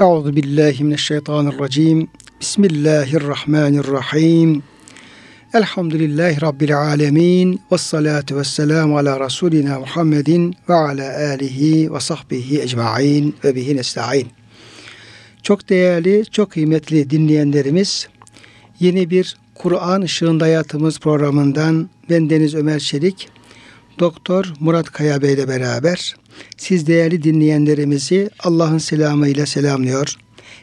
Euzu billahi mineşşeytanirracim. Bismillahirrahmanirrahim. Elhamdülillahi Rabbil alemin. Ve salatu ve selamu ala Resulina Muhammedin ve ala alihi ve sahbihi ecma'in ve bihi nesta'in. Çok değerli, çok kıymetli dinleyenlerimiz, yeni bir Kur'an Işığında Hayatımız programından ben Deniz Ömer Çelik, Doktor Murat Kaya Bey ile beraber siz değerli dinleyenlerimizi Allah'ın selamıyla selamlıyor.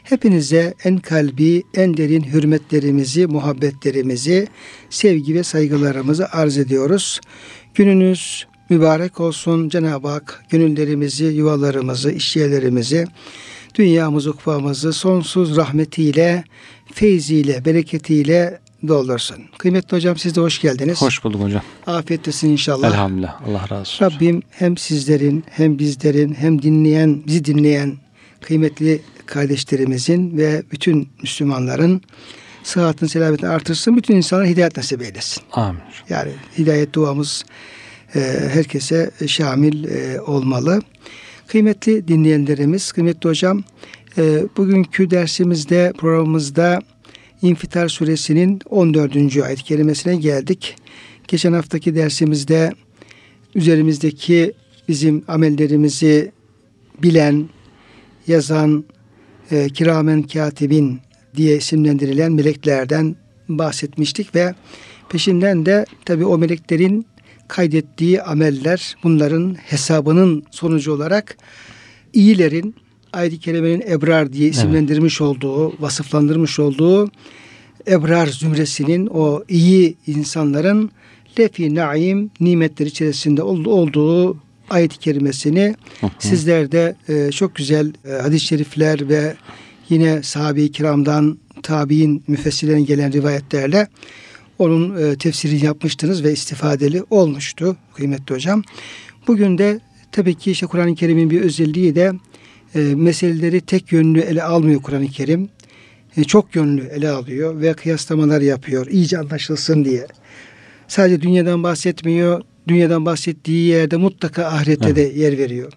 Hepinize en kalbi, en derin hürmetlerimizi, muhabbetlerimizi, sevgi ve saygılarımızı arz ediyoruz. Gününüz mübarek olsun Cenab-ı Hak gönüllerimizi, yuvalarımızı, işyerlerimizi, dünyamızı, ukvamızı sonsuz rahmetiyle, feyziyle, bereketiyle doldursun. Kıymetli hocam siz de hoş geldiniz. Hoş bulduk hocam. Afiyet olsun inşallah. Elhamdülillah. Allah razı olsun. Rabbim hem sizlerin hem bizlerin hem dinleyen bizi dinleyen kıymetli kardeşlerimizin ve bütün Müslümanların sıhhatini selametini artırsın. Bütün insanlara hidayet nasip eylesin. Amin. Yani hidayet duamız e, herkese şamil e, olmalı. Kıymetli dinleyenlerimiz, kıymetli hocam, e, bugünkü dersimizde, programımızda İnfitar suresinin 14. ayet kelimesine geldik. Geçen haftaki dersimizde üzerimizdeki bizim amellerimizi bilen, yazan, e, kiramen katibin diye isimlendirilen meleklerden bahsetmiştik ve peşinden de tabi o meleklerin kaydettiği ameller bunların hesabının sonucu olarak iyilerin ayet-i kerimenin ebrar diye isimlendirmiş evet. olduğu, vasıflandırmış olduğu ebrar zümresinin o iyi insanların lefi naim nimetler içerisinde olduğu ayet-i kerimesini hı hı. sizler de e, çok güzel e, hadis-i şerifler ve yine sahabe-i kiramdan tabi'in müfessirlerin gelen rivayetlerle onun e, tefsirini yapmıştınız ve istifadeli olmuştu kıymetli hocam. Bugün de tabii ki işte Kur'an-ı Kerim'in bir özelliği de e, meseleleri tek yönlü ele almıyor Kur'an-ı Kerim. E, çok yönlü ele alıyor ve kıyaslamalar yapıyor iyice anlaşılsın diye. Sadece dünyadan bahsetmiyor. Dünyadan bahsettiği yerde mutlaka ahirette evet. de yer veriyor.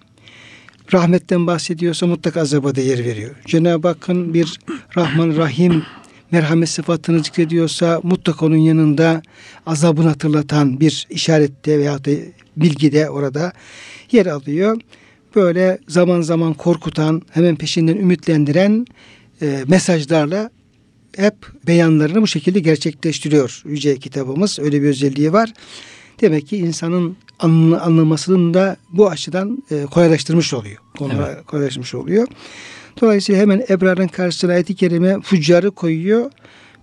Rahmetten bahsediyorsa mutlaka azaba da yer veriyor. Cenab-ı Hakk'ın bir Rahman Rahim merhamet sıfatını zikrediyorsa mutlaka onun yanında azabını hatırlatan bir işarette veya da bilgide orada yer alıyor. Böyle zaman zaman korkutan, hemen peşinden ümitlendiren e, mesajlarla hep beyanlarını bu şekilde gerçekleştiriyor Yüce kitabımız. Öyle bir özelliği var. Demek ki insanın anlamasının da bu açıdan e, kolaylaştırmış oluyor. Konular evet. kolaylaştırmış oluyor. Dolayısıyla hemen ebrarın karşısına ayet-i kerime fuccarı koyuyor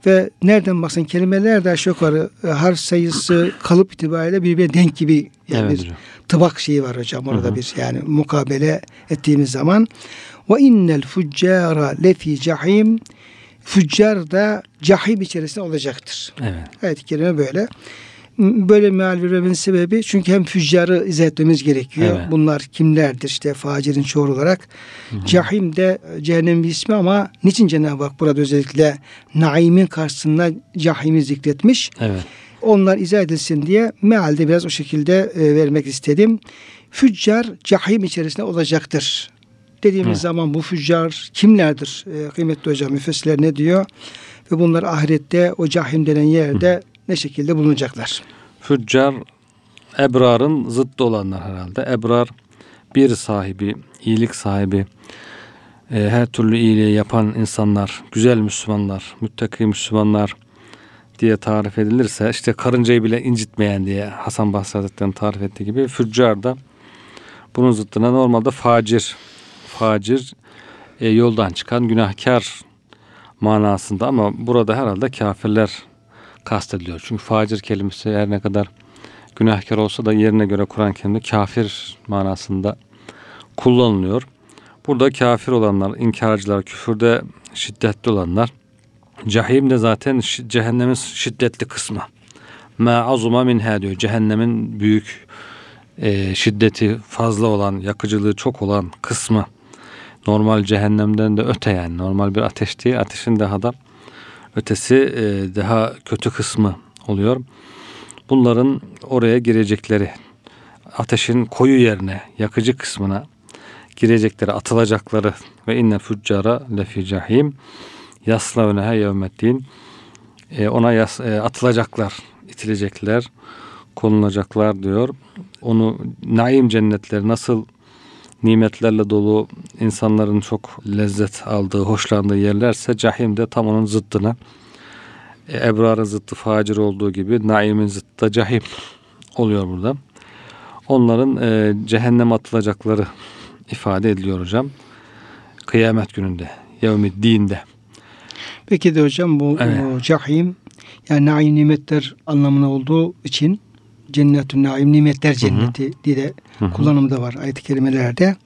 ve nereden baksan kelimeler de aşağı yukarı e, harf sayısı kalıp itibariyle birbirine denk gibi yani evet, bir hocam. tıbak şeyi var hocam orada Hı-hı. bir yani mukabele ettiğimiz zaman ve innel fuccara lefi cahim Füccar da cahim içerisinde olacaktır. Evet. Ayet-i kerime böyle. Böyle meal vermemin sebebi çünkü hem füccarı izah etmemiz gerekiyor. Evet. Bunlar kimlerdir işte facirin çoğu olarak. Hı-hı. Cahim de cehennem bir ismi ama niçin Cenab-ı Hak burada özellikle naimin karşısında cahimi zikretmiş? Evet. Onlar izah edilsin diye mealde biraz o şekilde e, vermek istedim. Füccar cahim içerisinde olacaktır dediğimiz Hı. zaman bu füccar kimlerdir? E, kıymetli hocam müfessirler ne diyor? Ve bunlar ahirette o cahim denen yerde Hı. Ne şekilde bulunacaklar? Füccar ebrarın zıttı olanlar herhalde. Ebrar bir sahibi, iyilik sahibi, e, her türlü iyiliği yapan insanlar, güzel Müslümanlar, müttaki Müslümanlar diye tarif edilirse işte karıncayı bile incitmeyen diye Hasan Basri tarif ettiği gibi füccar da bunun zıttına normalde facir facir, e, yoldan çıkan günahkar manasında ama burada herhalde kafirler kastediliyor. Çünkü facir kelimesi her ne kadar günahkar olsa da yerine göre Kur'an keliminde kafir manasında kullanılıyor. Burada kafir olanlar, inkarcılar, küfürde şiddetli olanlar, cehim de zaten cehennemin şiddetli kısmı. Ma azuma minha diyor. Cehennemin büyük e, şiddeti fazla olan, yakıcılığı çok olan kısmı normal cehennemden de öte yani normal bir ateş değil ateşin daha da ötesi e, daha kötü kısmı oluyor. Bunların oraya girecekleri ateşin koyu yerine yakıcı kısmına girecekleri, atılacakları ve inne füccara lefi cahim yaslavneha yevmeddin e, ona yas, e, atılacaklar, itilecekler, konulacaklar diyor. Onu naim cennetleri nasıl nimetlerle dolu insanların çok lezzet aldığı, hoşlandığı yerlerse cahim de tam onun zıttına. E, Ebrar'ın zıttı facir olduğu gibi naimin zıttı da cahim oluyor burada. Onların e, cehennem atılacakları ifade ediliyor hocam. Kıyamet gününde, yevmi dinde. Peki de hocam bu Evet. o cahim yani naim nimetler anlamına olduğu için cennetün naim nimetler cenneti diye de hı. kullanımı da var ayet-i kerimelerde.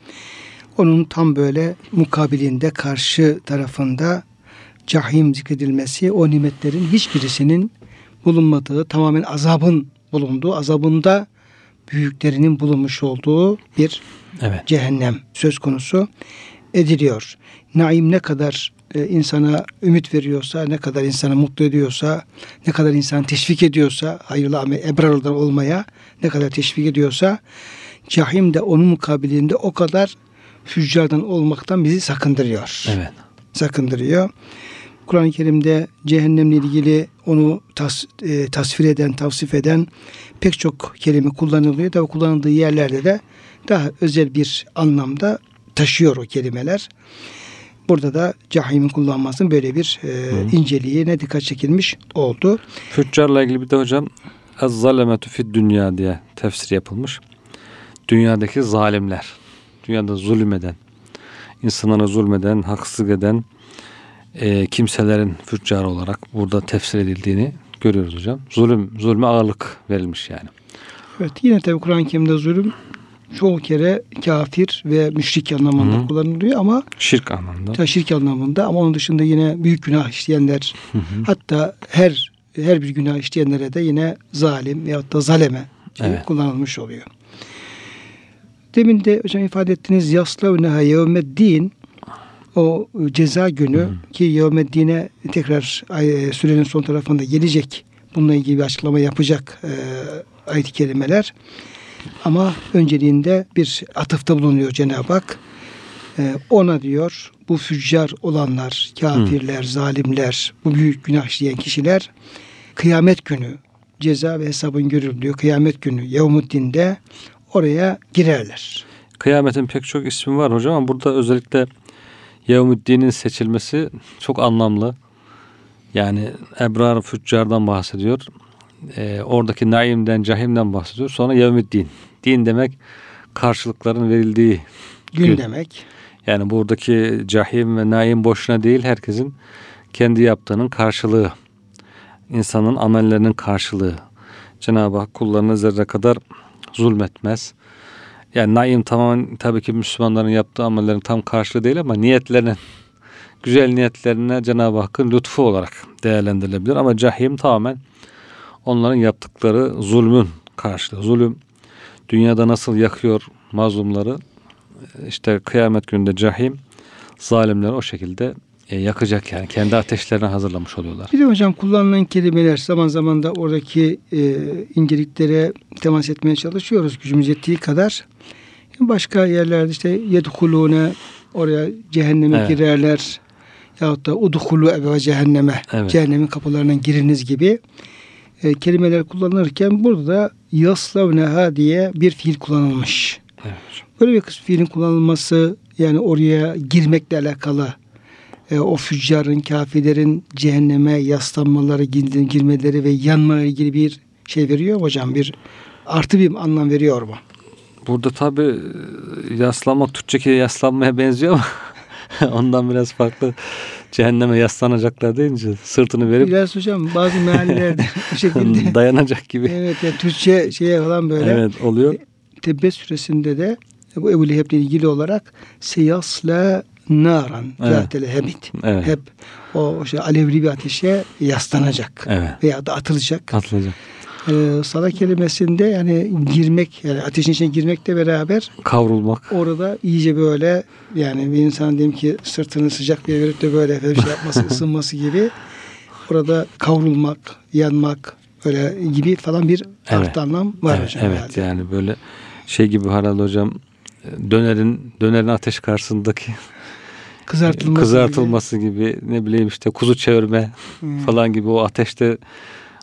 Onun tam böyle mukabilinde karşı tarafında cahim zikredilmesi o nimetlerin hiçbirisinin bulunmadığı tamamen azabın bulunduğu azabında büyüklerinin bulunmuş olduğu bir Evet. cehennem söz konusu ediliyor. Naim ne kadar e, insana ümit veriyorsa, ne kadar insanı mutlu ediyorsa, ne kadar insan teşvik ediyorsa, hayırlı amel, ebrarlardan olmaya ne kadar teşvik ediyorsa, cahim de onun mukabilinde o kadar füccardan olmaktan bizi sakındırıyor. Evet. Sakındırıyor. Kur'an-ı Kerim'de cehennemle ilgili onu tas, e, tasvir eden, tavsif eden pek çok kelime kullanılıyor. Tabi kullanıldığı yerlerde de daha özel bir anlamda taşıyor o kelimeler. Burada da cahimin kullanmasının böyle bir e, inceliğine dikkat çekilmiş oldu. Füccarla ilgili bir de hocam az zalemetü fid dünya diye tefsir yapılmış. Dünyadaki zalimler, dünyada zulmeden, insanlara zulmeden, haksızlık eden e, kimselerin füccar olarak burada tefsir edildiğini görüyoruz hocam. Zulüm, zulme ağırlık verilmiş yani. Evet yine tabi Kur'an-ı Kerim'de zulüm çoğu kere kafir ve müşrik anlamında Hı hı. kullanılıyor ama Şirk anlamında. Şirk anlamında ama onun dışında yine büyük günah işleyenler hatta her her bir günah işleyenlere de yine zalim veyahut da zaleme Evet. kullanılmış oluyor. Demin de hocam ifade ettiniz yaslavneha yevmeddin o ceza günü ki yevmeddine tekrar ay- sürenin son tarafında gelecek. Bununla ilgili bir açıklama yapacak e, ayet-i kerimeler. Ama önceliğinde bir atıfta bulunuyor Cenab-ı Hak. Ee, ona diyor bu füccar olanlar, kafirler, zalimler, bu büyük günah işleyen kişiler kıyamet günü ceza ve hesabın görüldüğü kıyamet günü Yevmuddin'de oraya girerler. Kıyametin pek çok ismi var hocam ama burada özellikle Yevmüddin'in seçilmesi çok anlamlı. Yani Ebrar Füccar'dan bahsediyor. Ee, oradaki Naim'den, Cahim'den bahsediyor. Sonra Yevmüddin. Din demek karşılıkların verildiği Gün, Gün. demek. Yani buradaki Cahim ve Naim boşuna değil herkesin kendi yaptığının karşılığı. İnsanın amellerinin karşılığı. Cenab-ı Hak kullarına zerre kadar zulmetmez. Yani Naim tamamen tabii ki Müslümanların yaptığı amellerin tam karşılığı değil ama niyetlerinin güzel niyetlerine Cenab-ı Hakk'ın lütfu olarak değerlendirilebilir. Ama Cahim tamamen onların yaptıkları zulmün karşılığı. Zulüm dünyada nasıl yakıyor mazlumları işte kıyamet gününde cahim zalimleri o şekilde e, yakacak yani kendi ateşlerine hazırlamış oluyorlar. Bir de hocam kullanılan kelimeler zaman zaman da oradaki e, inceliklere temas etmeye çalışıyoruz gücümüz yettiği kadar. Başka yerlerde işte yedhulune oraya cehenneme Evet. girerler. Yahut da udhulu ebe cehenneme Evet. cehennemin kapılarından giriniz gibi e, kelimeler kullanılırken burada da yaslavneha diye bir fiil kullanılmış. Evet. Böyle bir fiilin kullanılması yani oraya girmekle alakalı e, o füccarın, kafirlerin cehenneme yaslanmaları, gir- girmeleri ve yanmaları ilgili bir şey veriyor hocam. Bir artı bir anlam veriyor mu? Burada tabi yaslanmak Türkçeki yaslanmaya benziyor ama ondan biraz farklı cehenneme yaslanacaklar deyince sırtını verip Biraz hocam bazı meallerde bu şekilde dayanacak gibi. evet yani Türkçe şeye falan böyle Evet oluyor. Tebbe suresinde de bu Ebu Leheb'le ilgili olarak seyasla naran Evet. zatele hebit. Evet. Hep o şey alevli bir ateşe yaslanacak Evet. veya da atılacak. Atılacak. Ee, sala kelimesinde yani girmek yani ateşin içine girmekle beraber Kavrulmak. orada iyice böyle yani bir insan diyelim ki sırtını sıcak bir verip de böyle bir şey yapması ısınması gibi orada kavrulmak, yanmak öyle gibi falan bir Evet. anlam var evet, hocam. evet herhalde. yani böyle şey gibi herhalde hocam dönerin dönerin ateş karşısındaki Kızartılması, kızartılması gibi. ne bileyim işte kuzu çevirme Hmm. falan gibi o ateşte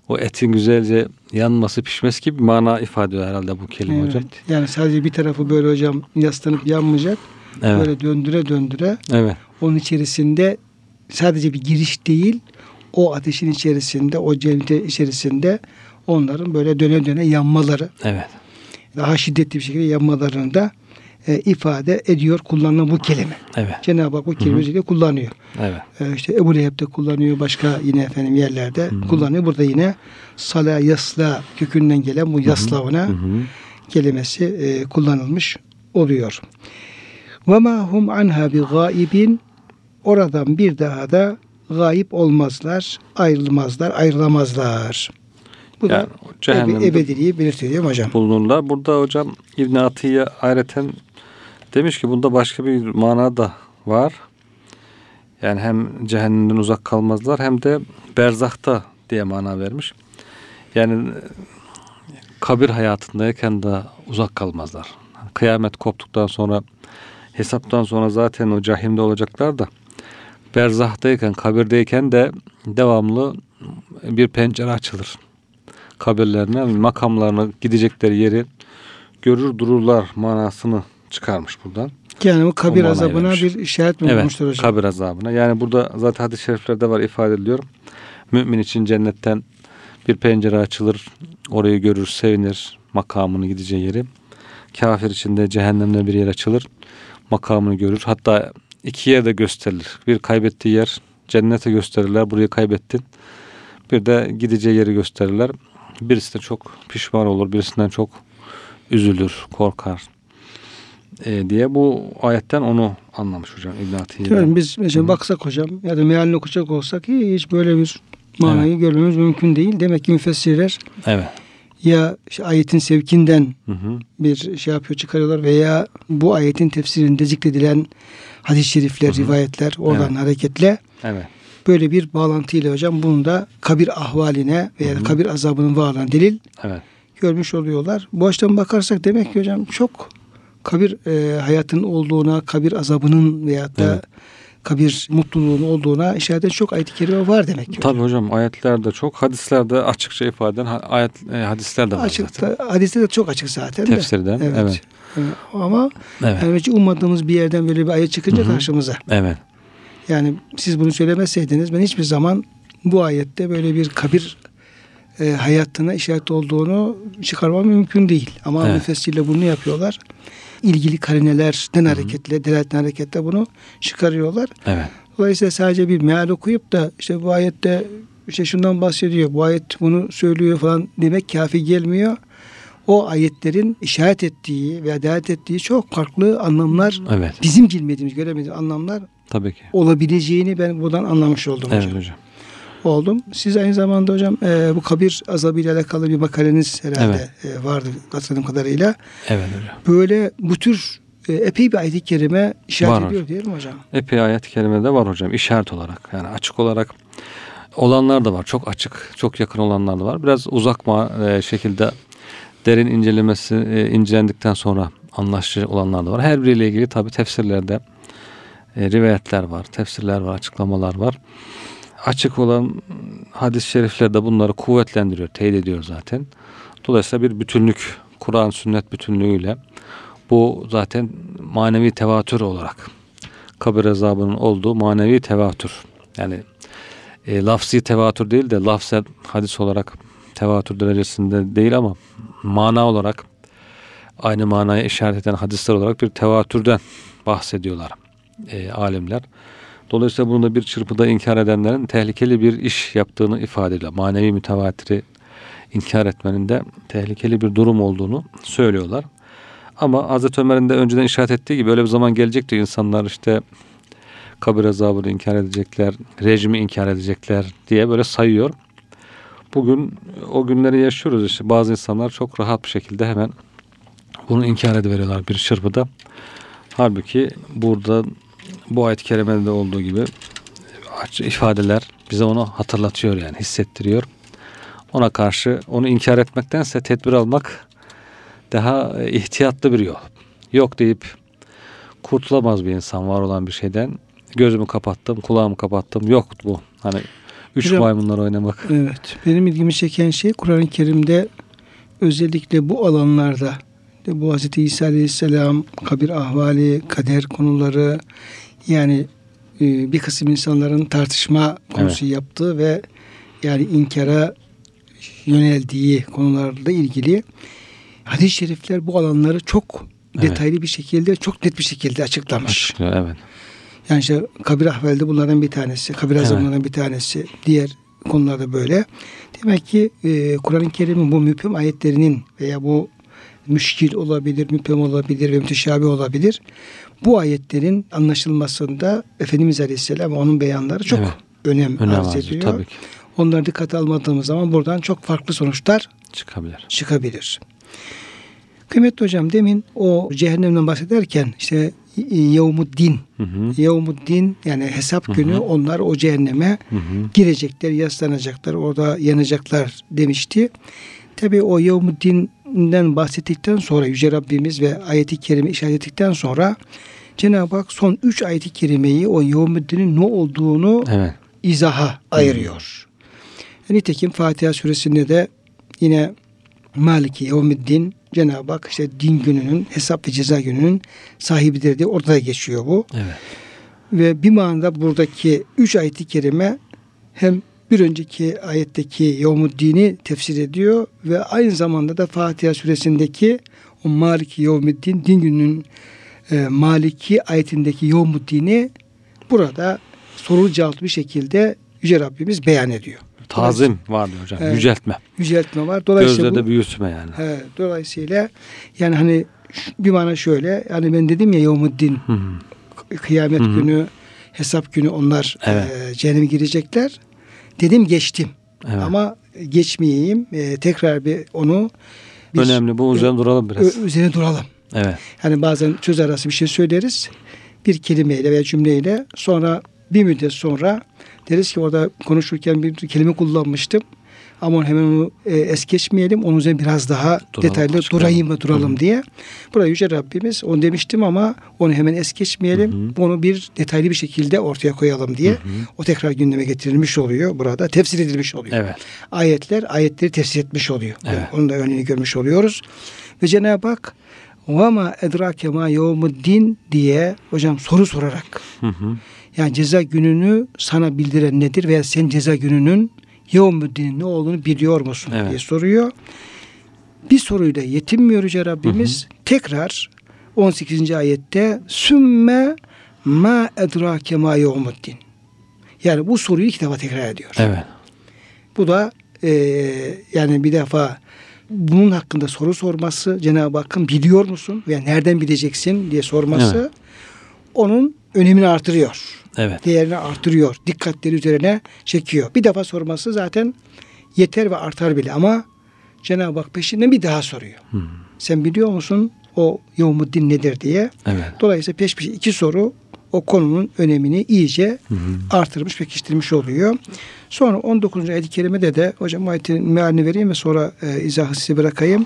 o etin güzelce yanması pişmesi gibi bir mana ifade ediyor herhalde bu kelime Evet. hocam. Yani sadece bir tarafı böyle hocam yaslanıp yanmayacak. Evet. Böyle döndüre döndüre Evet. onun içerisinde sadece bir giriş değil o ateşin içerisinde o cemite içerisinde onların böyle döne döne yanmaları Evet. daha şiddetli bir şekilde yanmalarını da e, ifade ediyor kullanılan bu kelime. Evet. Cenab-ı Hak bu kelime özellikle kullanıyor. Evet. E, işte Ebu Leheb de kullanıyor. Başka yine efendim yerlerde kullanıyor. Burada yine sala yasla kökünden gelen bu yaslavına kelimesi e, kullanılmış oluyor. Ve ma hum anha bi gaibin oradan bir daha da gayip olmazlar, ayrılmazlar, ayrılamazlar. Bu Yani da cehennemde ebe, ebediliği belirtiyor hocam? bulunurlar. Burada hocam İbn Atiye ayreten demiş ki bunda başka bir mana da var. Yani hem cehennemden uzak kalmazlar hem de berzahta diye mana vermiş. Yani kabir hayatındayken de uzak kalmazlar. Kıyamet koptuktan sonra hesaptan sonra zaten o cahimde olacaklar da berzahtayken, kabirdeyken de devamlı bir pencere açılır. Kabirlerine, makamlarına gidecekleri yeri görür dururlar manasını çıkarmış buradan. Yani bu kabir manayı azabına vermiş. bir işaret mi Evet, olmuştur hocam? kabir azabına. Yani burada zaten hadis-i şeriflerde var ifade ediliyor. Mümin için cennetten bir pencere açılır, orayı görür, sevinir, makamını gideceği yeri. Kafir için de cehennemden bir yer açılır, makamını görür. Hatta iki yer de gösterilir. Bir kaybettiği yer cennete gösterirler, burayı kaybettin. Bir de gideceği yeri gösterirler. Birisi de çok pişman olur, birisinden çok üzülür, korkar e, diye bu ayetten onu anlamış hocam İbn Atiye. Yani biz mesela baksak hocam ya da mealini okuyacak olsak hiç böyle bir manayı görmemiz mümkün değil. Demek ki müfessirler Evet. ya işte ayetin sevkinden Hı hı. bir şey yapıyor çıkarıyorlar veya bu ayetin tefsirinde zikredilen hadis-i şerifler, rivayetler oradan Evet. hareketle Evet. böyle bir bağlantıyla hocam bunu da kabir ahvaline veya kabir azabının varlığına delil Evet. görmüş oluyorlar. Bu açıdan bakarsak demek ki hocam çok kabir e, hayatının olduğuna, kabir azabının veyahut da Evet. kabir mutluluğunun olduğuna işaret çok ayet-i kerime var demek ki. Tabii hocam ayetlerde çok, hadislerde açıkça ifade eden ayet e, hadisler de var Açık, zaten. da, hadiste de çok açık zaten de. Tefsirden, evet. E, Ama Evet. yani hiç ummadığımız bir yerden böyle bir ayet çıkınca Hı hı. karşımıza. Evet. Yani siz bunu söylemeseydiniz ben hiçbir zaman bu ayette böyle bir kabir e, hayatına işaret olduğunu çıkarmam mümkün değil. Ama Evet. müfessirle bunu yapıyorlar. İlgili karinelerden hareketle, delaletten hareketle bunu çıkarıyorlar. Evet. Dolayısıyla sadece bir meal okuyup da işte bu ayette işte şundan bahsediyor, bu ayet bunu söylüyor falan demek kafi gelmiyor. O ayetlerin işaret ettiği veya delalet ettiği çok farklı anlamlar, Evet. bizim bilmediğimiz, göremediğimiz anlamlar Tabii ki. olabileceğini ben buradan anlamış oldum Evet hocam. hocam. Oldum. Siz aynı zamanda hocam e, bu kabir azabıyla alakalı bir makaleniz herhalde e, vardı hatırladığım kadarıyla. Evet hocam. Böyle bu tür e, epey bir ayet-i kerime işaret Var ediyor değil mi hocam? Epey ayet-i kerimede var hocam işaret olarak. Yani açık olarak olanlar da var. Çok açık, çok yakın olanlar da var. Biraz uzak ma- e, şekilde derin incelemesi e, incelendikten sonra anlaşıcı olanlar da var. Her biriyle ilgili tabi tefsirlerde e, rivayetler var, tefsirler var, açıklamalar var. Açık olan hadis-i şerifler de bunları kuvvetlendiriyor, teyit ediyor zaten. Dolayısıyla bir bütünlük, Kur'an sünnet bütünlüğüyle bu zaten manevi tevatür olarak kabir azabının olduğu manevi tevatür. Yani e, lafzi tevatür değil de lafzen hadis olarak tevatür derecesinde değil ama mana olarak aynı manaya işaret eden hadisler olarak bir tevatürden bahsediyorlar e, alimler. Dolayısıyla bunu da bir çırpıda inkar edenlerin tehlikeli bir iş yaptığını ifade ediyor. Manevi mütevatiri inkar etmenin de tehlikeli bir durum olduğunu söylüyorlar. Ama Hazreti Ömer'in de önceden işaret ettiği gibi öyle bir zaman gelecek diyor insanlar işte kabir azabını inkar edecekler, rejimi inkar edecekler diye böyle sayıyor. Bugün o günleri yaşıyoruz işte bazı insanlar çok rahat bir şekilde hemen bunu inkar ediveriyorlar bir çırpıda. Halbuki burada bu ayet-i kerimede de olduğu gibi ifadeler bize onu hatırlatıyor yani hissettiriyor. Ona karşı onu inkar etmektense tedbir almak daha e, ihtiyatlı bir yol. yok deyip kurtulamaz bir insan var olan bir şeyden. Gözümü kapattım, kulağımı kapattım. Yok bu. Hani üç Hocam- maymunlar oynamak. Evet. Benim ilgimi çeken şey Kur'an-ı Kerim'de özellikle bu alanlarda bu Hz. İsa Aleyhisselam kabir ahvali, kader konuları yani e, bir kısım insanların tartışma konusu yaptığı ve yani inkara yöneldiği konularla ilgili hadis-i şerifler bu alanları çok Evet. detaylı bir şekilde, çok net bir şekilde açıklamış. Açıklıyor, evet. Yani işte kabir ahvalde bunlardan bir tanesi, kabir Evet. azabından bir tanesi, diğer konularda böyle. Demek ki e, Kur'an-ı Kerim'in bu müphem ayetlerinin veya bu müşkil olabilir, müphem olabilir ve müteşabih olabilir. Bu ayetlerin anlaşılmasında Efendimiz Aleyhisselam onun beyanları çok Evet. önem, Önem arz ediyor. tabii ki. Onları dikkate almadığımız zaman buradan çok farklı sonuçlar Çıkabilir. çıkabilir. Kıymetli hocam demin o cehennemden bahsederken işte yevmuddin Hı hı. Yevmuddin yani hesap günü hı. onlar o cehenneme Hı hı. girecekler, yaslanacaklar, orada yanacaklar demişti. Tabi o Yevmuddin'den bahsettikten sonra Yüce Rabbimiz ve ayeti kerime işaret ettikten sonra Cenab-ı Hak son üç ayeti kerimeyi o Yevmuddin'in ne olduğunu Evet. izaha ayırıyor. Nitekim Fatiha suresinde de yine Maliki Yevmiddin Cenab-ı Hak işte din gününün, hesap ve ceza gününün sahibidir diye orada da geçiyor bu. Evet. Ve bir manada buradaki üç ayeti kerime hem bir önceki ayetteki Yevmuddin'i tefsir ediyor ve aynı zamanda da Fatiha suresindeki o Maliki Yevmuddin din gününün e, Maliki ayetindeki Yevmuddin'i burada sorulu cevaplı bir şekilde Yüce Rabbimiz beyan ediyor. Tazim var diyor hocam. Evet. Yüceltme. Yüceltme var. Dolayısıyla Gözde bu, de büyütme yani. he, dolayısıyla yani hani bir mana şöyle yani ben dedim ya Yevmuddin kıyamet Hı hı. günü, hesap günü onlar Evet. e, cehenneme girecekler. Dedim geçtim. Evet. Ama geçmeyeyim. E, tekrar bir onu bir Önemli. Bu üzerine duralım biraz. üzerine duralım. Evet. Yani bazen söz arası bir şey söyleriz. Bir kelimeyle veya cümleyle sonra bir müddet sonra deriz ki orada konuşurken bir kelime kullanmıştım. Ama hemen onu e, es geçmeyelim. Onun üzerine biraz daha duralım, detaylı açıklayalım. durayım ve duralım Hı-hı. diye. Burada Yüce Rabbimiz onu demiştim ama onu hemen es geçmeyelim. Hı-hı. Onu bir detaylı bir şekilde ortaya koyalım diye. Hı-hı. O tekrar gündeme getirilmiş oluyor burada. Tefsir edilmiş oluyor. Evet. Ayetler ayetleri tefsir etmiş oluyor. Evet. Yani onun da örneğini görmüş oluyoruz. Ve Cenab-ı Hak Vama edrake ma din diye hocam soru sorarak. Hı hı. Yani ceza gününü sana bildiren nedir veya sen ceza gününün yevmuddinin ne olduğunu biliyor musun Evet. diye soruyor. Bir soruyla yetinmiyor Yüce Rabbimiz. Tekrar 18. ayette sümme ma edrake ma yevmuddin. Yani bu soruyu iki defa tekrar ediyor. Evet. Bu da e, yani bir defa bunun hakkında soru sorması Cenab-ı Hakk'ın biliyor musun veya nereden bileceksin diye sorması Evet. onun önemini artırıyor. Evet. Değerini artırıyor. Dikkatleri üzerine çekiyor. Bir defa sorması zaten yeter ve artar bile ama Cenab-ı Hak peşinden bir daha soruyor. Hı. Sen biliyor musun o yevmuddin nedir diye. Evet. Dolayısıyla peş peşe iki soru o konunun önemini iyice Hı hı. artırmış, pekiştirmiş oluyor. Sonra 19. ayet-i kerimede de hocam ayetin mealini vereyim ve sonra e, izahı size bırakayım.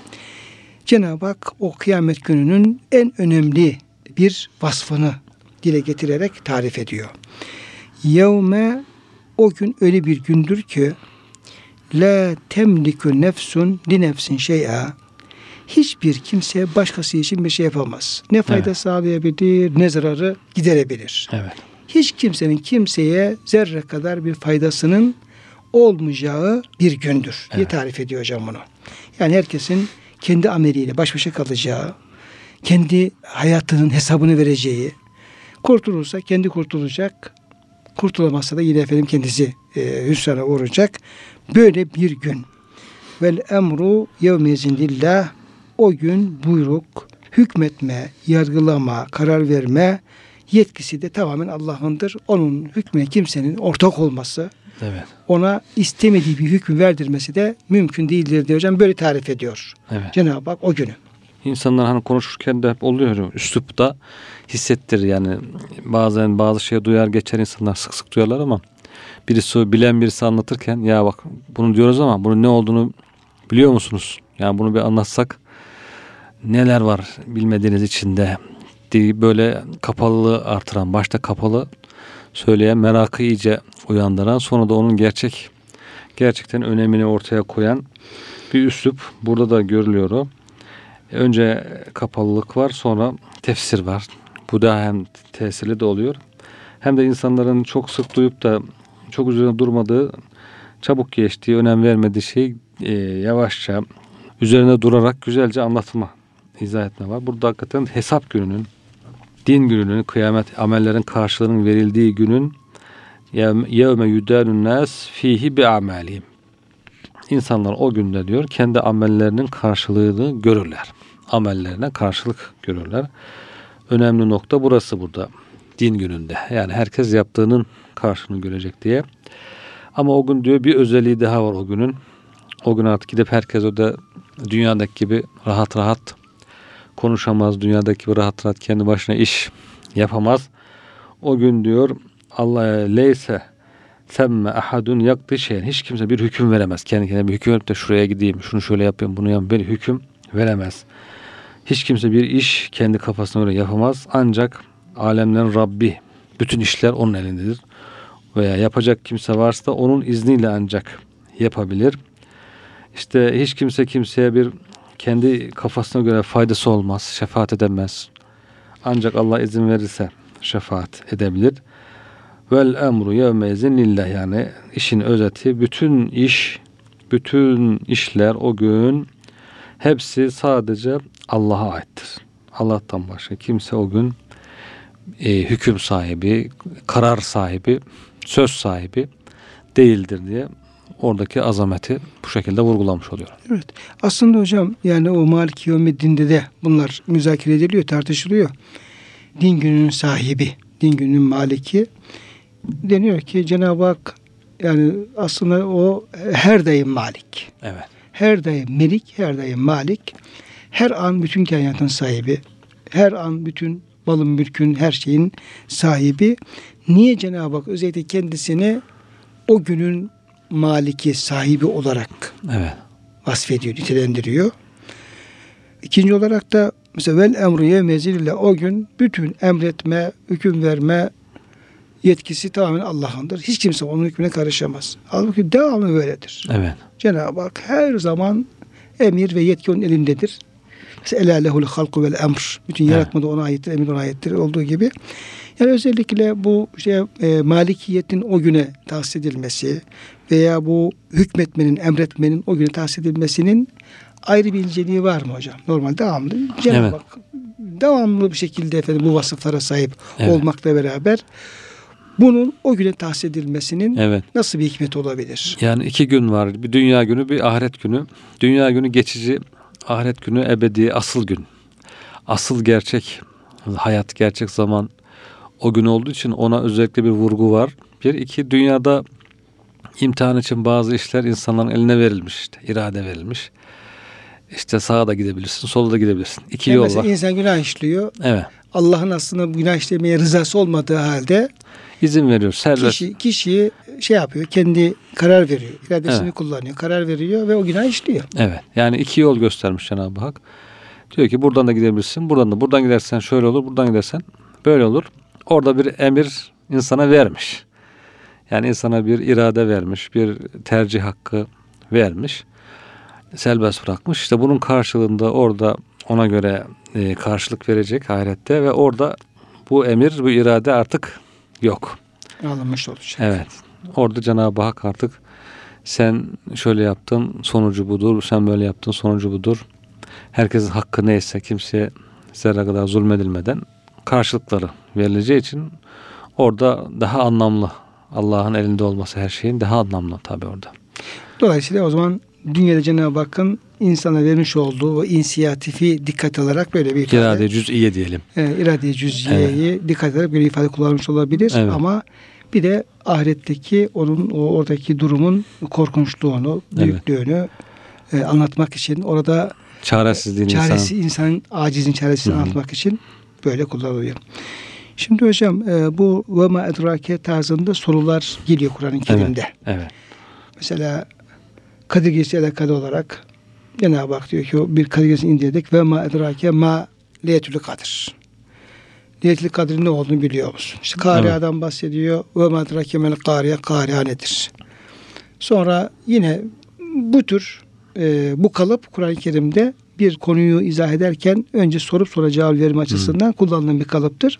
Cenab-ı Hak o kıyamet gününün en önemli bir vasfını dile getirerek tarif ediyor. Yevme o gün öyle bir gündür ki la temliku nefsun li nefsin şey'a hiçbir kimse başkası için bir şey yapamaz. Ne fayda Evet. sağlayabilir ne zararı giderebilir Evet. hiç kimsenin kimseye zerre kadar bir faydasının olmayacağı bir gündür diye Evet. tarif ediyor hocam bunu. Yani herkesin kendi ameliyle baş başa kalacağı, kendi hayatının hesabını vereceği, kurtulursa kendi kurtulacak, kurtulamazsa da yine efendim kendisi e, hüsrana uğrayacak. Böyle bir gün. Vel emru yevmezin lillah o gün buyruk, hükmetme, yargılama, karar verme yetkisi de tamamen Allah'ındır. Onun hükmüne kimsenin ortak olması, Evet. ona istemediği bir hüküm verdirmesi de mümkün değildir diye hocam böyle tarif ediyor. Evet. Cenab-ı Hak o günü. İnsanlar hani konuşurken de hep oluyor. Üslupta hissettirir yani. Bazen bazı şey duyar geçer insanlar sık sık duyarlar ama birisi bilen birisi anlatırken ya bak bunu diyoruz ama bunun ne olduğunu biliyor musunuz? Yani bunu bir anlatsak neler var bilmediğiniz içinde diye böyle kapalılığı artıran, başta kapalı söyleyen, merakı iyice uyandıran, sonra da onun gerçek gerçekten önemini ortaya koyan bir üslup burada da görülüyor. Önce kapalılık var, sonra tefsir var. Bu da hem tesirli de oluyor. Hem de insanların çok sık duyup da çok üzerine durmadığı, çabuk geçtiği, önem vermediği şey e, yavaşça üzerine durarak güzelce anlatma, izah etme var. Burada hakikaten hesap gününün, din gününün, kıyamet amellerin karşılığının verildiği günün yevme yudanun nas fihi bi amalihim. İnsanlar o günde diyor kendi amellerinin karşılığını görürler. Amellerine karşılık görürler. Önemli nokta burası burada. Din gününde. Yani herkes yaptığının karşılığını görecek diye. Ama o gün diyor bir özelliği daha var o günün. O gün artık gidip herkes o da dünyadaki gibi rahat rahat konuşamaz. Dünyadaki gibi rahat rahat kendi başına iş yapamaz. O gün diyor Allah leyse semme ahadun yakti şeyen. Hiç kimse bir hüküm veremez. Kendi kendine bir hüküm verip de şuraya gideyim, şunu şöyle yapayım, bunu yapayım. Bir hüküm veremez. Hiç kimse bir iş kendi kafasına göre yapamaz. Ancak alemlerin Rabbi, bütün işler onun elindedir. Veya yapacak kimse varsa onun izniyle ancak yapabilir. İşte hiç kimse kimseye bir kendi kafasına göre faydası olmaz, şefaat edemez. Ancak Allah izin verirse şefaat edebilir. Vel emru yevmezin lillah yani işin özeti bütün iş, bütün işler o gün hepsi sadece Allah'a aittir. Allah'tan başka kimse o gün e, hüküm sahibi, karar sahibi, söz sahibi değildir diye oradaki azameti bu şekilde vurgulamış oluyor. Evet. Aslında hocam yani o Maliki Yevmiddin'de de bunlar müzakere ediliyor, tartışılıyor. Din gününün sahibi, din gününün maliki deniyor ki Cenab-ı Hak yani aslında o her daim malik. Evet. Her daim melik, her daim malik. Her an bütün kainatın sahibi. Her an bütün balın mülkün her şeyin sahibi. Niye Cenab-ı Hak özellikle kendisini o günün maliki, sahibi olarak evet. vasfediyor, nitelendiriyor. İkinci olarak da mesela vel emru yevmezil o gün bütün emretme, hüküm verme yetkisi tamamen Allah'ındır. Hiç kimse onun hükmüne karışamaz. Halbuki devamlı böyledir. Evet. Cenab-ı Hak her zaman emir ve yetki onun elindedir. Ela lehul halku vel emr. Bütün yaratma da ona aittir, emir ona aittir olduğu gibi. Yani özellikle bu şey e, malikiyetin o güne tahsis edilmesi veya bu hükmetmenin, emretmenin o güne tahsis edilmesinin ayrı bir inceliği var mı hocam? Normal devamlı. Cenab-ı Evet. Hak devamlı bir şekilde efendim bu vasıflara sahip Evet. olmakla beraber bunun o güne tahsis edilmesinin Evet. nasıl bir hikmet olabilir? Yani iki gün var. Bir dünya günü, bir ahiret günü. Dünya günü geçici, ahiret günü ebedi, asıl gün. Asıl gerçek hayat, gerçek zaman o gün olduğu için ona özellikle bir vurgu var. Bir, iki, dünyada imtihan için bazı işler insanların eline verilmiş. işte irade verilmiş. İşte sağa da gidebilirsin, sola da gidebilirsin. İki Yani yol var. insan günah işliyor. Evet. Allah'ın aslında günah işlemeye rızası olmadığı halde İzin veriyor, serbest. kişi kişiyi şey yapıyor, kendi karar veriyor. iradesini Evet. kullanıyor, karar veriyor ve o günah işliyor. Evet. Yani iki yol göstermiş Cenab-ı Hak. Diyor ki buradan da gidebilirsin. Buradan da. Buradan gidersen şöyle olur. Buradan gidersen böyle olur. Orada bir emir insana vermiş. Yani insana bir irade vermiş. Bir tercih hakkı vermiş. Serbest bırakmış. İşte bunun karşılığında orada ona göre e, karşılık verecek ahirette ve orada bu emir, bu irade artık yok. Alınmış olacak. Evet. Orada Cenab-ı Hak artık sen şöyle yaptın sonucu budur, sen böyle yaptın sonucu budur. Herkesin hakkı neyse kimseye zerre kadar zulmedilmeden karşılıkları verileceği için orada daha anlamlı. Allah'ın elinde olması her şeyin daha anlamlı tabi orada. Dolayısıyla o zaman dünyada Cenab-ı Hakk'ın insana vermiş olduğu o inisiyatifi dikkat alarak böyle bir ifade, İrade cüz'iye diyelim. e, irade cüz'iyeyi dikkat ederek böyle ifade kullanmış olabilir Evet. ama bir de ahiretteki onun o oradaki durumun korkunçluğunu, Evet. büyüklüğünü e, anlatmak için orada Çaresizliğin çaresi insan. insanın acizin hı. anlatmak için böyle kullanılıyor. Şimdi hocam e, bu ve ma edrake tarzında sorular geliyor Kur'an-ı Kerim'de. Evet. Mesela Kadir Gecesi alakalı olarak Cenab-ı Hak diyor ki bir kategorisi indirdik ve ma edrake ma leyetül kadir. Leyetül kadir ne olduğunu biliyor musun? İşte Kariya'dan bahsediyor. Ve ma edrake mel kariye. Kariya nedir? Sonra yine bu tür e, bu kalıp Kur'an-ı Kerim'de bir konuyu izah ederken önce sorup sonra cevap verme açısından kullanılan bir kalıptır.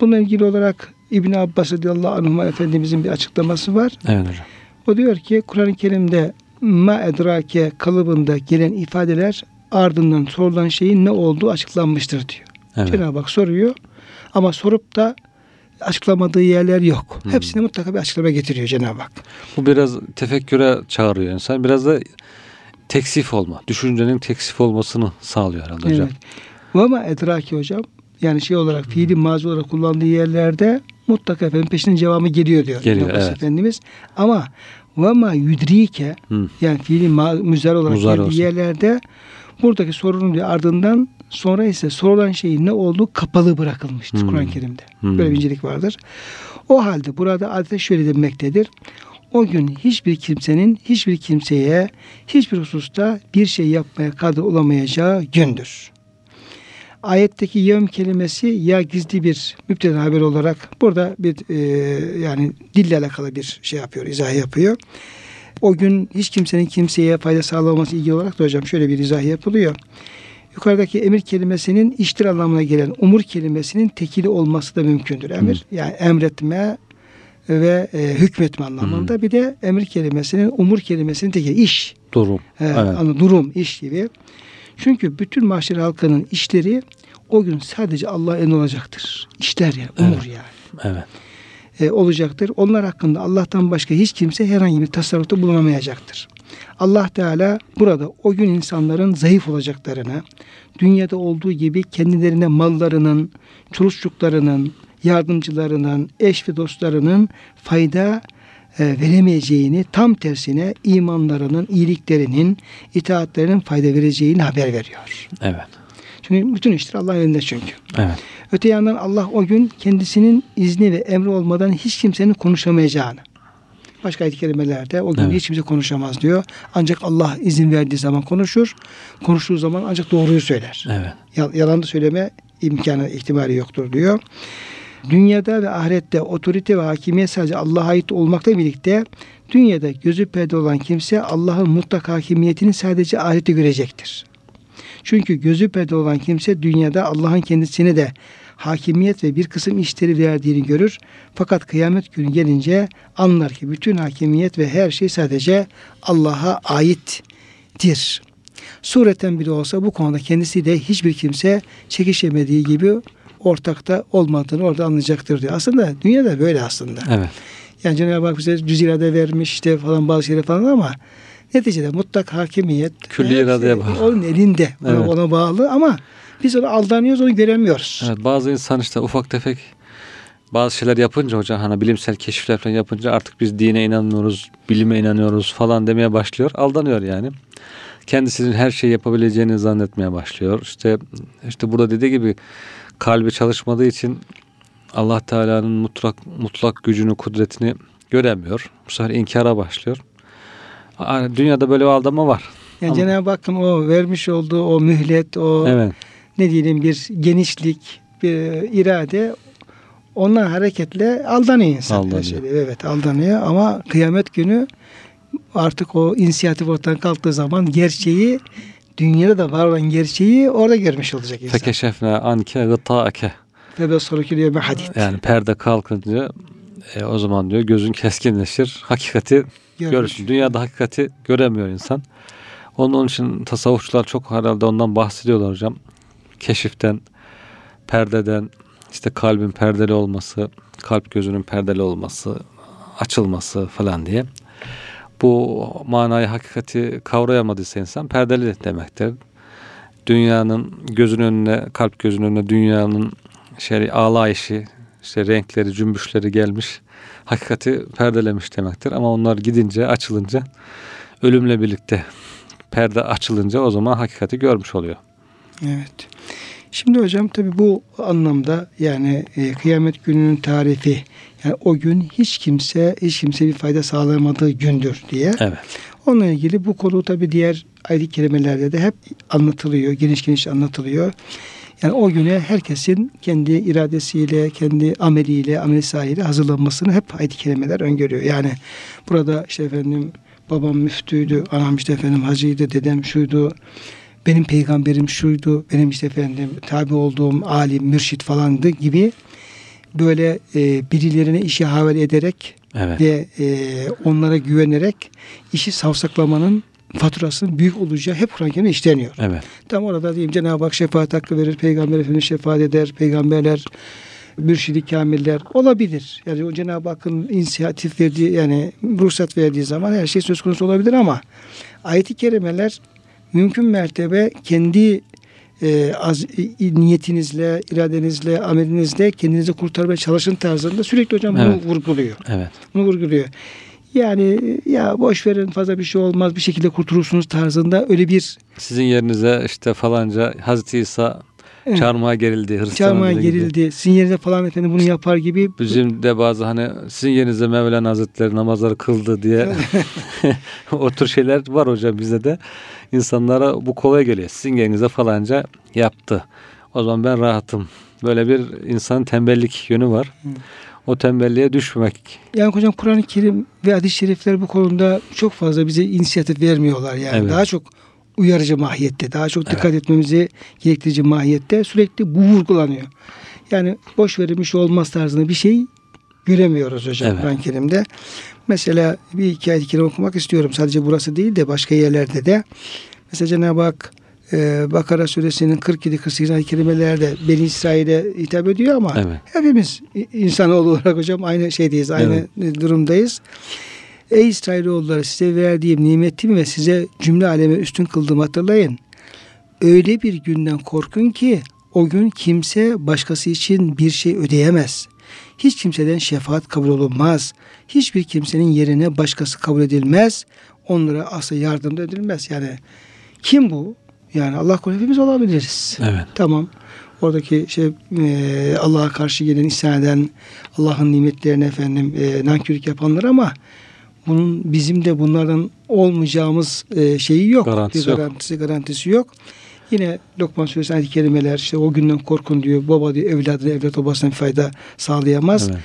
Bununla ilgili olarak İbn Abbas radıyallahu anh Efendimizin bir açıklaması var. Evet hocam. O diyor ki Kur'an-ı Kerim'de ma edrake kalıbında gelen ifadeler ardından sorulan şeyin ne olduğu açıklanmıştır diyor. Evet. Cenab-ı Hak soruyor ama sorup da açıklamadığı yerler yok. Hmm. Hepsine mutlaka bir açıklama getiriyor Cenab-ı Hak. Bu biraz tefekküre çağırıyor insan. Biraz da teksif olma. Düşüncenin teksif olmasını sağlıyor herhalde hocam. Evet. Ve ma edrake hocam yani şey olarak fiili mazi olarak kullandığı yerlerde mutlaka efendim peşinin cevabı geliyor diyor. Geliyor, evet. Efendimiz. Ama ve ma yudrike Hı. yani fiili ma- müzer olarak Muzar geldiği olsun. yerlerde buradaki sorunun ardından sonra ise sorulan şeyin ne olduğu kapalı bırakılmıştır Hmm. Kur'an-ı Kerim'de. Hmm. Böyle bir incelik vardır. O halde burada adeta şöyle denmektedir. O gün hiçbir kimsenin hiçbir kimseye hiçbir hususta bir şey yapmaya kadir olamayacağı gündür. Ayetteki yevm kelimesi ya gizli bir müpteda haber olarak burada bir e, yani dille alakalı bir şey yapıyor, izah yapıyor. O gün hiç kimsenin kimseye fayda sağlamaması ilgili olarak da hocam şöyle bir izah yapılıyor. Yukarıdaki emir kelimesinin iştir anlamına gelen umur kelimesinin tekili olması da mümkündür. Emir yani emretme ve e, hükmetme anlamında. Bir de emir kelimesinin umur kelimesinin tekili iş. Durum. He, Evet. anı- durum, iş gibi. Çünkü bütün mahşer halkının işleri o gün sadece Allah'a en olacaktır. İşler yani, umur yani. Evet. E, olacaktır. Onlar hakkında Allah'tan başka hiç kimse herhangi bir tasarrufta bulunamayacaktır. Allah Teala burada o gün insanların zayıf olacaklarını, dünyada olduğu gibi kendilerine mallarının, çoluk yardımcılarının, eş ve dostlarının fayda e, veremeyeceğini, tam tersine imanlarının, iyiliklerinin, itaatlerinin fayda vereceğini haber veriyor. Evet. Çünkü bütün işler Allah'ın elinde çünkü. Evet. Öte yandan Allah o gün kendisinin izni ve emri olmadan hiç kimsenin konuşamayacağını. Başka ayet-i kerimelerde o gün Evet. hiç kimse konuşamaz diyor. Ancak Allah izin verdiği zaman konuşur. Konuştuğu zaman ancak doğruyu söyler. Evet. Ya- Yalan söyleme imkanı, ihtimali yoktur diyor. Dünyada ve ahirette otorite ve hakimiyet sadece Allah'a ait olmakla birlikte dünyada gözü perde olan kimse Allah'ın mutlak hakimiyetini sadece ahirette görecektir. Çünkü gözü perde olan kimse dünyada Allah'ın kendisine de hakimiyet ve bir kısım işleri verdiğini görür. Fakat kıyamet günü gelince anlar ki bütün hakimiyet ve her şey sadece Allah'a aittir. Sureten bile olsa bu konuda kendisiyle hiçbir kimse çekişemediği gibi ortakta olmadığını orada anlayacaktır diyor. Aslında dünyada böyle aslında. Evet. Yani Cenab-ı Hak bize cüz irade vermiş işte falan bazı şeyler falan ama neticede mutlak hakimiyet Külli iradeye bağlı. Onun elinde. Evet. ona bağlı ama biz onu aldanıyoruz onu göremiyoruz. Evet bazı insan işte ufak tefek bazı şeyler yapınca hocam hani bilimsel keşifler falan yapınca artık biz dine inanmıyoruz, bilime inanıyoruz falan demeye başlıyor. Aldanıyor yani. Kendisinin her şeyi yapabileceğini zannetmeye başlıyor. İşte işte burada dediği gibi kalbi çalışmadığı için Allah Teala'nın mutlak mutlak gücünü, kudretini göremiyor. Bu sefer inkara başlıyor. Dünyada böyle bir aldama var. Yani Cenab-ı Hakk'ın o vermiş olduğu o mühlet, o Evet. Ne diyelim bir genişlik, bir irade ondan hareketle aldanıyor insan. Aldanıyor. Evet aldanıyor ama kıyamet günü artık o inisiyatif ortadan kalktığı zaman gerçeği dünyada da var olan gerçeği orada görmüş olacak insan. Fekeşefne anke gıtaake. Ve ben sonraki diyor hadid. Yani perde kalkınca e, o zaman diyor gözün keskinleşir. Hakikati görürsün. Dünyada hakikati göremiyor insan. Onun için tasavvufçular çok herhalde ondan bahsediyorlar hocam. Keşiften, perdeden, işte kalbin perdeli olması, kalp gözünün perdeli olması, açılması falan diye. Bu manayı, hakikati kavrayamadıysa insan perdeli demektir. Dünyanın gözün önüne, kalp gözünün önüne dünyanın şey ağlayışı, işte renkleri, cümbüşleri gelmiş. Hakikati perdelemiş demektir. Ama onlar gidince, açılınca ölümle birlikte perde açılınca o zaman hakikati görmüş oluyor. Evet. Şimdi hocam tabi bu anlamda yani e, kıyamet gününün tarifi yani o gün hiç kimse hiç kimse bir fayda sağlamadığı gündür diye. Evet. Onunla ilgili bu konu tabi diğer ayet kelimelerde de hep anlatılıyor. Geniş geniş anlatılıyor. Yani o güne herkesin kendi iradesiyle, kendi ameliyle, amel sahiyle hazırlanmasını hep ayet-i kerimeler öngörüyor. Yani burada işte efendim babam müftüydü, anam işte efendim hacıydı, dedem şuydu, benim peygamberim şuydu, benim işte efendim tabi olduğum alim, mürşit falandı gibi böyle e, birilerine işi havale ederek Evet. ve e, onlara güvenerek işi savsaklamanın faturasının büyük olacağı hep Kur'an-ı Kerim'de işleniyor. Evet. Tam orada diyeyim Cenab-ı Hak şefaat hakkı verir, Peygamber Efendimiz şefaat eder, peygamberler, mürşidi kamiller olabilir. Yani o Cenab-ı Hakk'ın inisiyatif verdiği yani ruhsat verdiği zaman her şey söz konusu olabilir ama ayet-i kerimeler mümkün mertebe kendi e, az, i- niyetinizle, iradenizle, amelinizle kendinizi kurtarmaya çalışın tarzında sürekli hocam bunu Evet. vurguluyor. Evet. Bunu vurguluyor. Yani ya boş verin fazla bir şey olmaz bir şekilde kurtulursunuz tarzında öyle bir Sizin yerinize işte falanca Hazreti İsa Evet. çarmıha gerildi. Çarmıha dili gibi. gerildi. Sizin yerinize falan efendim bunu yapar gibi Bizim de bazı hani sizin yerinize Mevlana Hazretleri namazları kıldı diye o tür şeyler var hocam bizde de. İnsanlara bu kolay geliyor. Sizin yerinize falanca yaptı. O zaman ben rahatım. Böyle bir insanın tembellik yönü var. O tembelliğe düşmemek. Yani hocam Kur'an-ı Kerim ve hadis-i şerifler bu konuda çok fazla bize inisiyatif vermiyorlar. Yani Evet. daha çok uyarıcı mahiyette, daha çok dikkat Evet. etmemizi gerektirici mahiyette sürekli bu vurgulanıyor. Yani boş verilmiş olmaz tarzında bir şey göremiyoruz hocam Evet. Kur'an-ı Kerim'de. Mesela bir iki ayet-i kerime okumak istiyorum. Sadece burası değil de başka yerlerde de. Mesela Cenab-ı Hak e, Bakara suresinin 47-48 ayet-i kerimelerde Beni İsrail'e hitap ediyor ama Evet. hepimiz i- insanoğlu olarak hocam aynı şeydeyiz, aynı durumdayız. Ey İsrailoğulları size verdiğim nimetimi ve size cümle aleme üstün kıldığımı hatırlayın. Öyle bir günden korkun ki o gün kimse başkası için bir şey ödeyemez. Hiç kimseden şefaat kabul olunmaz. Hiçbir kimsenin yerine başkası kabul edilmez. Onlara asla yardım da edilmez. Yani kim bu? Yani Allah korusun hepimiz olabiliriz. Evet. Tamam. Oradaki şey e, Allah'a karşı gelen isyan eden Allah'ın nimetlerine efendim e, nankörlük yapanlar ama bunun bizim de bunlardan olmayacağımız e, şeyi yok. Garantisi bir yok. garantisi garantisi yok. Yine Lokman Suresi ayet-i kerimeler işte o günden korkun diyor. Baba diyor evladına evlat babasına fayda sağlayamaz. Evet.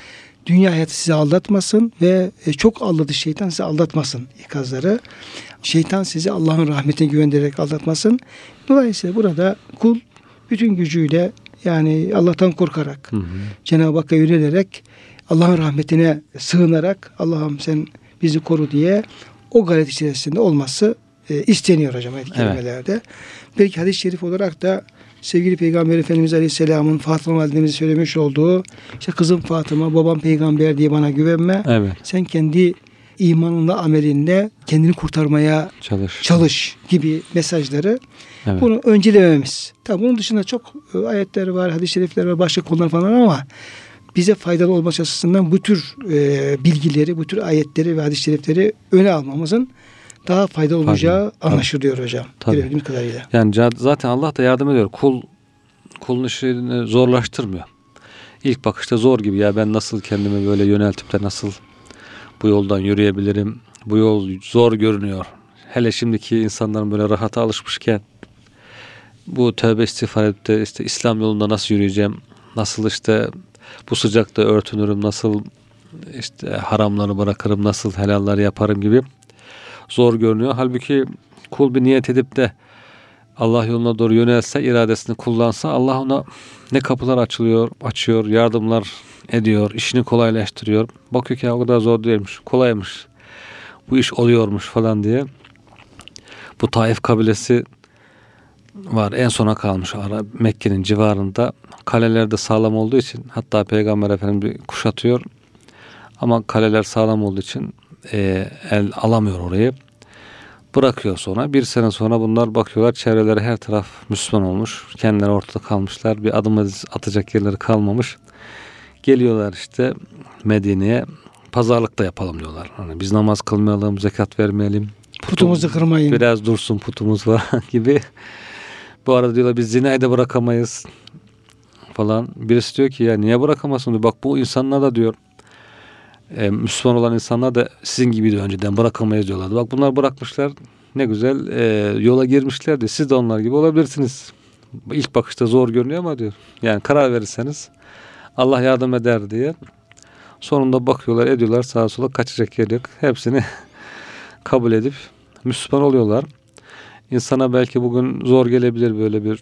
Dünya hayatı sizi aldatmasın ve e, çok aldadı şeytan sizi aldatmasın ikazları. Şeytan sizi Allah'ın rahmetine güvendirerek aldatmasın. Dolayısıyla burada kul bütün gücüyle yani Allah'tan korkarak. Cenab-ı Hakk'a yönelerek Allah'ın rahmetine sığınarak Allah'ım sen bizi koru diye o gayret içerisinde olması e, isteniyor hocam ayet-i Evet. kerimelerde. Belki hadis-i şerif olarak da sevgili Peygamber Efendimiz Aleyhisselam'ın Fatıma validemize söylemiş olduğu işte kızım Fatıma babam peygamber diye bana güvenme. Evet. Sen kendi imanınla amelinle kendini kurtarmaya Çalış. çalış gibi mesajları Evet. bunu öncelememiz. Tabi bunun dışında çok e, ayetler var, hadis-i şerifler var, başka konular falan ama bize faydalı olması açısından bu tür e, bilgileri, bu tür ayetleri ve hadis-i şerifleri öne almamızın daha faydalı olacağı anlaşılıyor hocam. Tabii. Görebildiğim kadarıyla. Yani zaten Allah da yardım ediyor. Kul kulun işini zorlaştırmıyor. İlk bakışta zor gibi ya ben nasıl kendimi böyle yöneltip de nasıl bu yoldan yürüyebilirim? Bu yol zor görünüyor. Hele şimdiki insanların böyle rahata alışmışken bu tövbe istiğfar edip de işte İslam yolunda nasıl yürüyeceğim? Nasıl işte bu sıcakta örtünürüm? Nasıl işte haramları bırakırım? Nasıl helalleri yaparım gibi zor görünüyor. Halbuki kul bir niyet edip de Allah yoluna doğru yönelse, iradesini kullansa Allah ona ne kapılar açılıyor, açıyor, yardımlar ediyor, işini kolaylaştırıyor. Bakıyor ki o kadar zor değilmiş, kolaymış. Bu iş oluyormuş falan diye. Bu Taif kabilesi var. En sona kalmış ara Mekke'nin civarında. Kaleler de sağlam olduğu için hatta Peygamber Efendimiz bir kuşatıyor. Ama kaleler sağlam olduğu için e, el alamıyor orayı. Bırakıyor sonra. Bir sene sonra bunlar bakıyorlar çevreleri her taraf Müslüman olmuş. Kendileri ortada kalmışlar. Bir adım atacak yerleri kalmamış. Geliyorlar işte Medine'ye pazarlık da yapalım diyorlar. Hani biz namaz kılmayalım, zekat vermeyelim. Putumuzu kırmayın. Biraz dursun putumuz var gibi. Bu arada diyorlar biz zinayı da bırakamayız falan. Birisi diyor ki ya niye bırakamazsın diyor. Bak bu insanlar da diyor e, Müslüman olan insanlar da sizin gibiydi önceden bırakamayız diyorlardı. Bak bunlar bırakmışlar ne güzel e, yola girmişler de siz de onlar gibi olabilirsiniz. İlk bakışta zor görünüyor ama diyor. Yani karar verirseniz Allah yardım eder diye. Sonunda bakıyorlar ediyorlar sağa sola kaçacak yer yok. Hepsini kabul edip Müslüman oluyorlar. İnsana belki bugün zor gelebilir böyle bir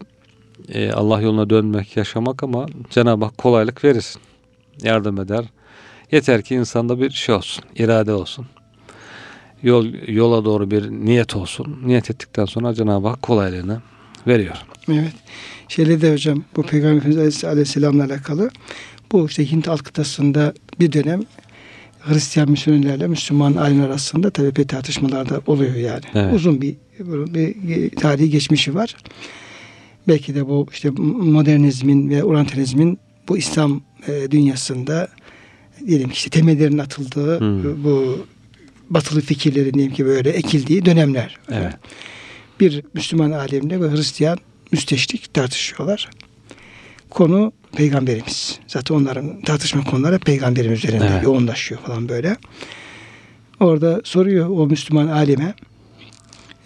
e, Allah yoluna dönmek, yaşamak ama Cenab-ı Hak kolaylık verir. Yardım eder. Yeter ki insanda bir şey olsun, irade olsun. Yol yola doğru bir niyet olsun. Niyet ettikten sonra Cenab-ı Hak kolaylığını veriyor. Evet. Şeyle de hocam bu Peygamber Efendimiz Aleyhisselam'la alakalı bu işte Hint alt kıtasında bir dönem Hristiyan misyonerlerle Müslüman alim arasında tabii bir tartışmalar da oluyor yani. Evet. Uzun bir, bir tarihi geçmişi var. Belki de bu işte modernizmin ve orientalizmin bu İslam e, dünyasında diyelim ki işte temellerin atıldığı Hmm. bu batılı fikirlerin diyelim ki böyle ekildiği dönemler. Evet. Bir Müslüman alemle ve Hristiyan müsteşrik tartışıyorlar. Konu peygamberimiz. Zaten onların tartışma konuları peygamberimiz üzerinde Evet. yoğunlaşıyor falan böyle. Orada soruyor o Müslüman alime.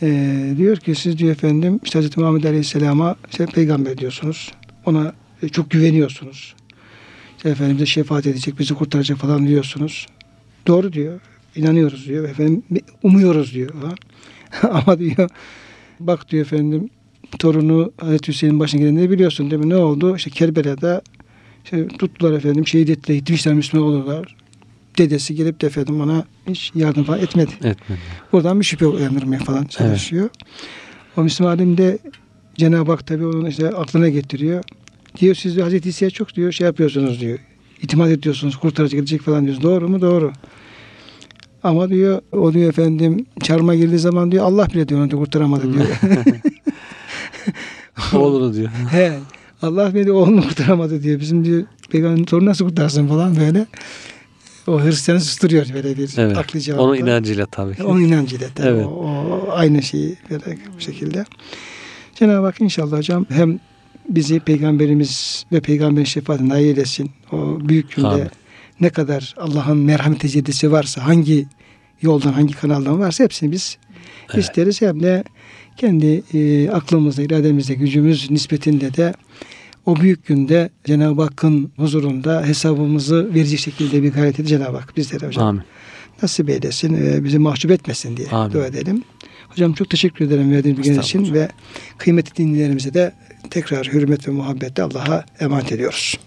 Ee, diyor ki siz diyor efendim işte Hz. Muhammed Aleyhisselam'a işte peygamber diyorsunuz. Ona e, çok güveniyorsunuz. İşte efendim bize şefaat edecek, bizi kurtaracak falan diyorsunuz. Doğru diyor. İnanıyoruz diyor. Efendim umuyoruz diyor. Ama diyor bak diyor efendim torunu Hazreti Hüseyin'in başına gelenleri biliyorsun değil mi? Ne oldu? İşte Kerbela'da işte tuttular efendim şehit ettiler. Gitmişler Müslüman olurlar. Dedesi gelip de efendim ona hiç yardım falan etmedi. Etmedi. Buradan bir şüphe uyandırmaya falan çalışıyor. O Müslüman alim de Cenab-ı Hak tabii onun işte aklına getiriyor. Diyor siz de Hazreti İsa'ya çok diyor şey yapıyorsunuz diyor. İtimat ediyorsunuz kurtaracak edecek falan diyorsunuz. Doğru mu? Doğru. Ama diyor o diyor efendim çarmıha girdiği zaman diyor Allah bile diyor onu diyor, kurtaramadı diyor. Olur diyor. He. Allah beni oğlunu kurtaramadı diyor. Bizim diyor peygamberin torunu nasıl kurtarsın falan böyle. O Hristiyanı susturuyor böyle bir Evet. aklı cevapla. Onun inancıyla tabii ki. Onun inancıyla tabii. Evet. O, o aynı şeyi böyle bu şekilde. Cenab-ı Hak inşallah hocam hem bizi peygamberimiz ve peygamberin şefaatine nail eylesin. O büyük günde Amin. ne kadar Allah'ın merhamet tecellisi varsa hangi yoldan hangi kanaldan varsa hepsini biz Evet. isteriz. Hem de kendi e, aklımızda, irademizde, gücümüz nispetinde de o büyük günde Cenab-ı Hakk'ın huzurunda hesabımızı verecek şekilde bir gayret edin Cenab-ı Hak bizlere hocam Amin. nasip eylesin, e, bizi mahcup etmesin diye Amin. dua edelim. Hocam çok teşekkür ederim verdiğiniz bilgiler için ve kıymetli dinleyicilerimize de tekrar hürmet ve muhabbetle Allah'a emanet ediyoruz.